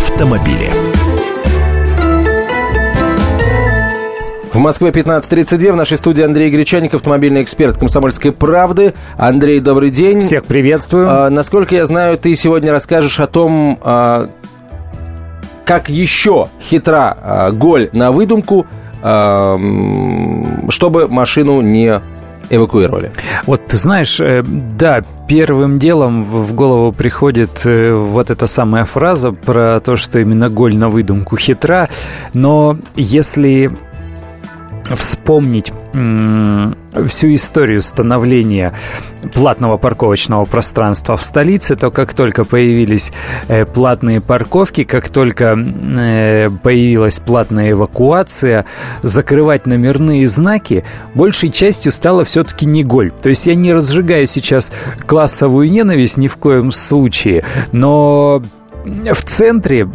автомобили. В Москве 15.32. В нашей студии Андрей Гречаник, автомобильный эксперт «Комсомольской правды». Андрей, добрый день. Всех приветствую. А, насколько я знаю, ты сегодня расскажешь о том, а, как еще хитра а, голь на выдумку, а, чтобы машину не эвакуировали. Вот ты знаешь, э, да, первым делом в голову приходит э, вот эта самая фраза про то, что именно голь на выдумку хитра, но если вспомнить всю историю становления платного парковочного пространства в столице, то как только появились э, платные парковки, как только э, появилась платная эвакуация, закрывать номерные знаки большей частью стало все-таки не голь. То есть я не разжигаю сейчас классовую ненависть ни в коем случае, но в центре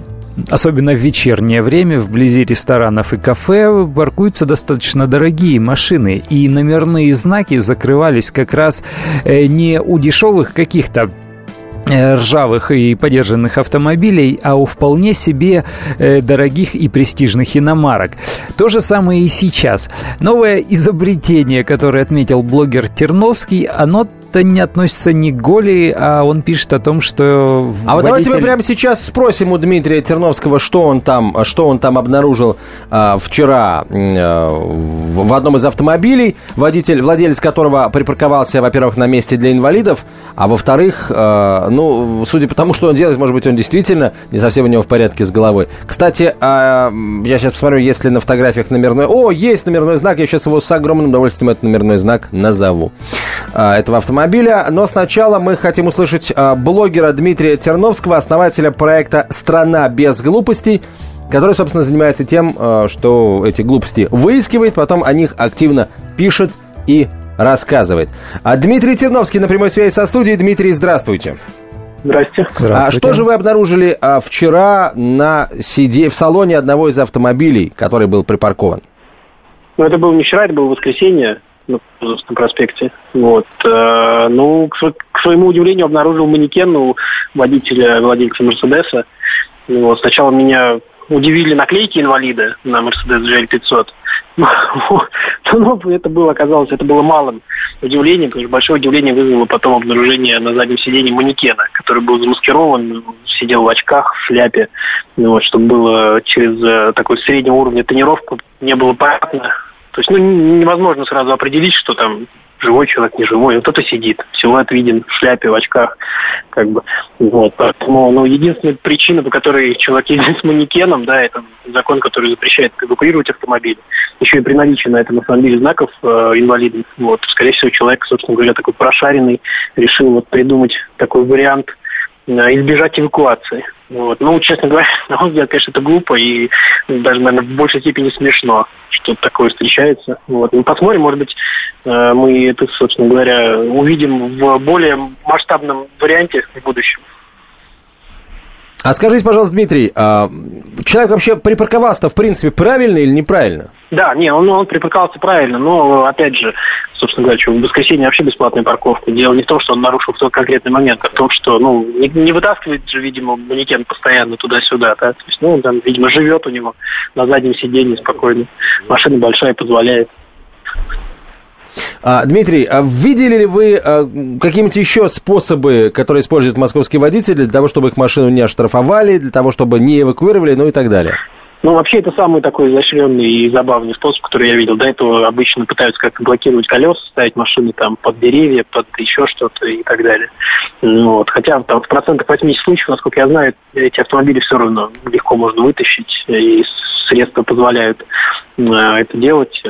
особенно в вечернее время, вблизи ресторанов и кафе, паркуются достаточно дорогие машины, и номерные знаки закрывались как раз э, не у дешевых каких-то Э, ржавых и подержанных автомобилей, а у вполне себе э, дорогих и престижных иномарок. То же самое и сейчас. Новое изобретение, которое отметил блогер Терновский, оно то не относится ни к Голи, а он пишет о том, что... А вот давайте мы прямо сейчас спросим у Дмитрия Терновского, что он там, что он там обнаружил а, вчера а, в, одном из автомобилей, водитель, владелец которого припарковался, во-первых, на месте для инвалидов, а во-вторых, а, ну, судя по тому, что он делает, может быть, он действительно не совсем у него в порядке с головой. Кстати, а, я сейчас посмотрю, есть ли на фотографиях номерной... О, есть номерной знак, я сейчас его с огромным удовольствием этот номерной знак назову. А, этого автомобиля. Но сначала мы хотим услышать а, блогера Дмитрия Терновского, основателя проекта «Страна без глупостей», который, собственно, занимается тем, а, что эти глупости выискивает, потом о них активно пишет и рассказывает. А Дмитрий Терновский на прямой связи со студией. Дмитрий, здравствуйте. Здрасте. А что же вы обнаружили а, вчера на сиде... в салоне одного из автомобилей, который был припаркован? Ну, это было не вчера, это было воскресенье на Кузовском проспекте. Вот. Э, ну, к, своему удивлению, обнаружил манекен у водителя, владельца Мерседеса. Вот. Сначала меня удивили наклейки инвалида на Mercedes GL500. Но это было, оказалось, это было малым удивлением, потому что большое удивление вызвало потом обнаружение на заднем сиденье манекена, который был замаскирован, сидел в очках, в шляпе, вот, чтобы было через э, такой среднего уровня тренировку не было понятно. То есть ну, невозможно сразу определить, что там живой человек, не живой. Кто-то сидит, силуэт виден в шляпе, в очках. Как бы. вот. Поэтому ну, единственная причина, по которой человек ездит с манекеном, да, это закон, который запрещает эвакуировать автомобиль. Еще и при наличии на этом автомобиле знаков э, инвалидных. Вот. Скорее всего, человек, собственно говоря, такой прошаренный, решил вот придумать такой вариант избежать эвакуации. Вот. Ну, честно говоря, на мой взгляд, конечно, это глупо и даже, наверное, в большей степени смешно, что такое встречается. Вот. Ну, посмотрим, может быть, э, мы это, собственно говоря, увидим в более масштабном варианте в будущем. А скажите, пожалуйста, Дмитрий, а человек вообще припарковался-то, в принципе, правильно или неправильно? Да, не, он, он припарковался правильно, но, опять же, собственно говоря, что в воскресенье вообще бесплатная парковка. Дело не в том, что он нарушил в тот конкретный момент, а в том, что, ну, не, не вытаскивает же, видимо, манекен постоянно туда-сюда, да, то есть, ну, он там, видимо, живет у него на заднем сиденье спокойно. Машина большая позволяет. А, Дмитрий, а видели ли вы а, какие-нибудь еще способы, которые используют московские водители для того, чтобы их машину не оштрафовали, для того, чтобы не эвакуировали, ну и так далее? Ну, вообще, это самый такой изощренный и забавный способ, который я видел. До этого обычно пытаются как-то блокировать колеса, ставить машины там под деревья, под еще что-то и так далее. Ну, вот. Хотя там в процентах 80 случаев, насколько я знаю, эти автомобили все равно легко можно вытащить, и средства позволяют э, это делать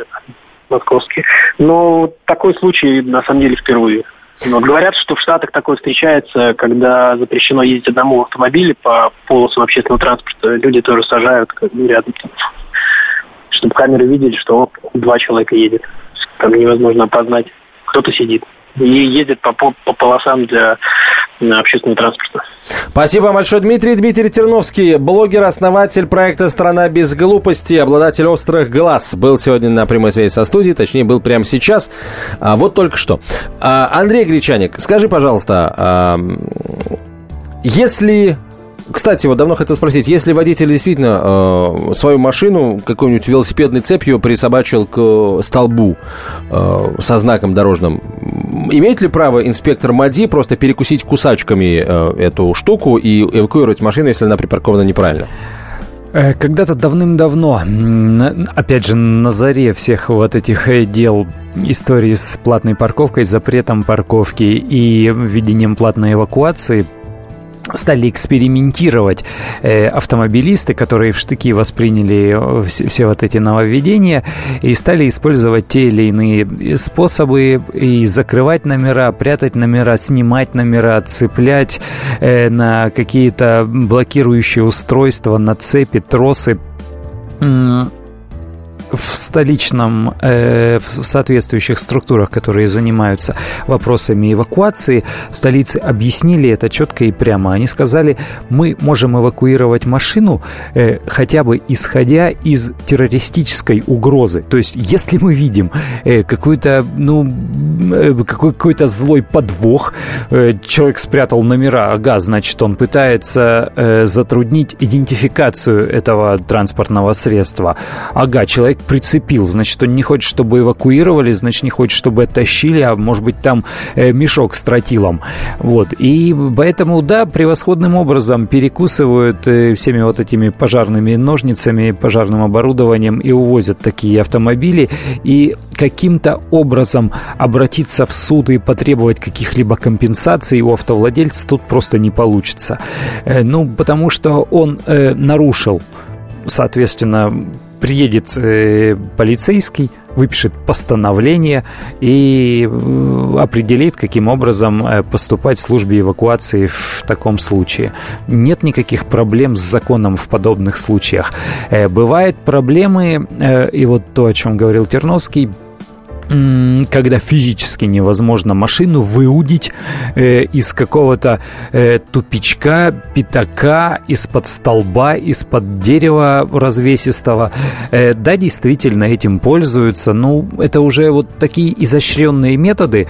московский. Но такой случай на самом деле впервые. Вот говорят, что в Штатах такое встречается, когда запрещено ездить одному автомобиле по полосам общественного транспорта. Люди тоже сажают рядом, чтобы камеры видели, что два человека едет. Там невозможно опознать, кто-то сидит и ездит по, по, по полосам для общественного транспорта. Спасибо большое, Дмитрий. Дмитрий Терновский, блогер, основатель проекта «Страна без глупости», обладатель острых глаз, был сегодня на прямой связи со студией, точнее, был прямо сейчас, а, вот только что. А, Андрей Гречаник, скажи, пожалуйста, а, если кстати, вот давно хотел спросить, если водитель действительно э, свою машину, какую-нибудь велосипедной цепью присобачил к столбу э, со знаком дорожным, имеет ли право инспектор МАДИ просто перекусить кусачками э, эту штуку и эвакуировать машину, если она припаркована неправильно? Э, когда-то давным-давно, опять же, на заре всех вот этих э, дел истории с платной парковкой, запретом парковки и введением платной эвакуации, стали экспериментировать э, автомобилисты, которые в штыки восприняли э, все, все вот эти нововведения и стали использовать те или иные способы и закрывать номера, прятать номера, снимать номера, цеплять э, на какие-то блокирующие устройства, на цепи, тросы в столичном, э, в соответствующих структурах, которые занимаются вопросами эвакуации, в столице объяснили это четко и прямо. Они сказали, мы можем эвакуировать машину э, хотя бы исходя из террористической угрозы. То есть, если мы видим э, какой-то, ну, э, какой, какой-то злой подвох, э, человек спрятал номера, ага, значит, он пытается э, затруднить идентификацию этого транспортного средства. Ага, человек прицепил. Значит, он не хочет, чтобы эвакуировали, значит, не хочет, чтобы оттащили, а может быть, там э, мешок с тротилом. Вот. И поэтому, да, превосходным образом перекусывают э, всеми вот этими пожарными ножницами, пожарным оборудованием и увозят такие автомобили. И каким-то образом обратиться в суд и потребовать каких-либо компенсаций у автовладельца тут просто не получится. Э, ну, потому что он э, нарушил соответственно, приедет э, полицейский, выпишет постановление и э, определит, каким образом э, поступать службе эвакуации в таком случае. Нет никаких проблем с законом в подобных случаях. Бывают проблемы, и вот то, о чем говорил Терновский, когда физически невозможно машину выудить э, из какого-то э, тупичка, пятака, из-под столба, из-под дерева развесистого. Э, да, действительно, этим пользуются. Ну, это уже вот такие изощренные методы,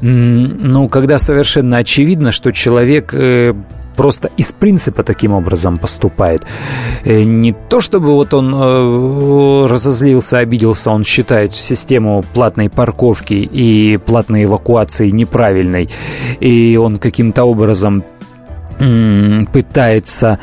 ну, когда совершенно очевидно, что человек э, просто из принципа таким образом поступает. Э, не то чтобы вот он э, разозлился, обиделся, он считает систему платной парковки и платной эвакуации неправильной, и он каким-то образом пытается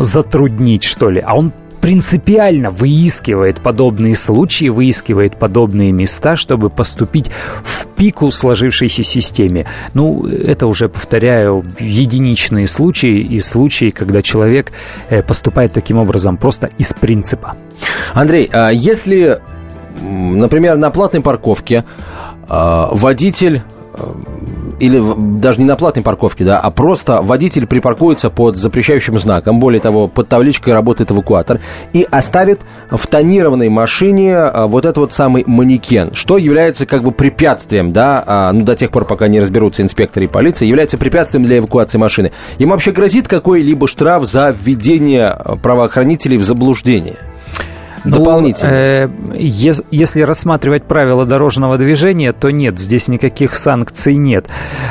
затруднить, что ли. А он принципиально выискивает подобные случаи, выискивает подобные места, чтобы поступить в пику сложившейся системе. Ну, это уже, повторяю, единичные случаи и случаи, когда человек э, поступает таким образом просто из принципа. Андрей, а если, например, на платной парковке а, водитель или даже не на платной парковке, да, а просто водитель припаркуется под запрещающим знаком, более того, под табличкой работает эвакуатор, и оставит в тонированной машине а, вот этот вот самый манекен, что является как бы препятствием, да, а, ну, до тех пор, пока не разберутся инспекторы и полиция, является препятствием для эвакуации машины. Им вообще грозит какой-либо штраф за введение а, правоохранителей в заблуждение? Ну, дополнительно? Э, ес, если рассматривать правила дорожного движения, то нет, здесь никаких санкций нет.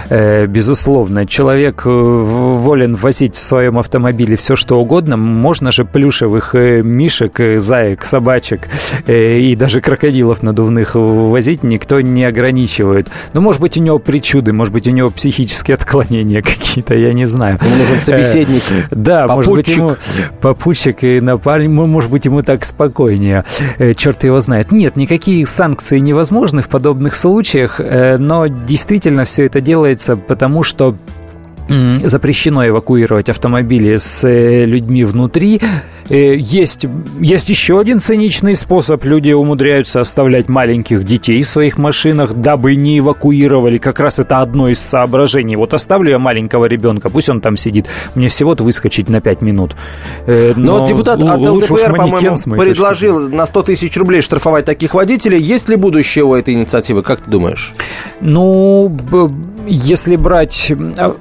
Э, безусловно, человек э, волен возить в своем автомобиле все, что угодно. Можно же плюшевых э, мишек, э, заек, собачек э, и даже крокодилов надувных возить никто не ограничивает. Ну, может быть, у него причуды, может быть, у него психические отклонения какие-то, я не знаю. Ему нужен собеседник. Э, да, попутчик. может быть, ему попутчик и напарник, может быть, ему так спокойно спокойнее. Э, черт его знает. Нет, никакие санкции невозможны в подобных случаях, э, но действительно все это делается потому, что запрещено эвакуировать автомобили с э, людьми внутри. Э, есть, есть еще один циничный способ. Люди умудряются оставлять маленьких детей в своих машинах, дабы не эвакуировали. Как раз это одно из соображений. Вот оставлю я маленького ребенка, пусть он там сидит. Мне всего-то выскочить на 5 минут. Э, но, но депутат от ЛДПР, по-моему, предложил на 100 тысяч рублей штрафовать таких водителей. Есть ли будущее у этой инициативы, как ты думаешь? Ну, если брать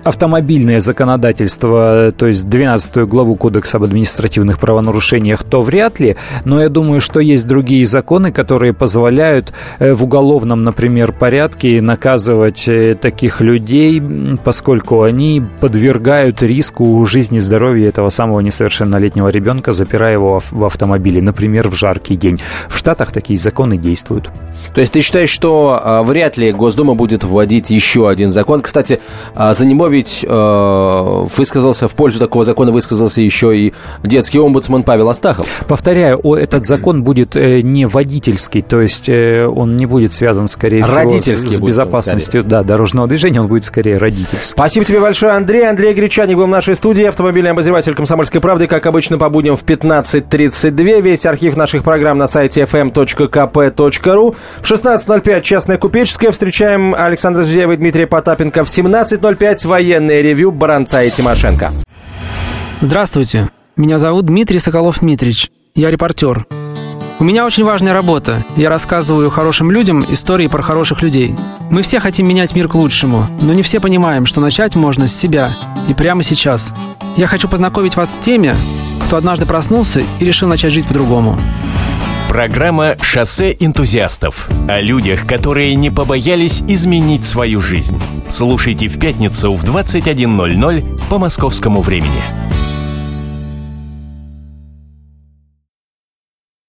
автомобильное законодательство, то есть 12 главу Кодекса об административных правонарушениях, то вряд ли. Но я думаю, что есть другие законы, которые позволяют э, в уголовном, например, порядке наказывать э, таких людей, поскольку они подвергают риску жизни и здоровья этого самого несовершеннолетнего ребенка, запирая его в автомобиле, например, в жаркий день. В Штатах такие законы действуют. То есть ты считаешь, что э, вряд ли Госдума будет вводить еще один закон? Кстати, за него ведь э, высказался, в пользу такого закона высказался еще и детский омбудсман Павел Астахов. Повторяю, этот закон будет э, не водительский, то есть э, он не будет связан, скорее всего, с, с безопасностью да, дорожного движения, он будет скорее родительский. Спасибо тебе большое, Андрей. Андрей Гречаник был в нашей студии, автомобильный обозреватель «Комсомольской правды», как обычно, по будням в 15.32. Весь архив наших программ на сайте fm.kp.ru. В 16.05 «Частная купеческая». Встречаем Александра Зюзеева и Дмитрия Потапенко. В 17.05 военное ревю Баранца и Тимошенко. Здравствуйте. Меня зовут Дмитрий Соколов-Митрич. Я репортер. У меня очень важная работа. Я рассказываю хорошим людям истории про хороших людей. Мы все хотим менять мир к лучшему, но не все понимаем, что начать можно с себя и прямо сейчас. Я хочу познакомить вас с теми, кто однажды проснулся и решил начать жить по-другому. Программа «Шоссе энтузиастов» о людях, которые не побоялись изменить свою жизнь. Слушайте в пятницу в 21.00 по московскому времени.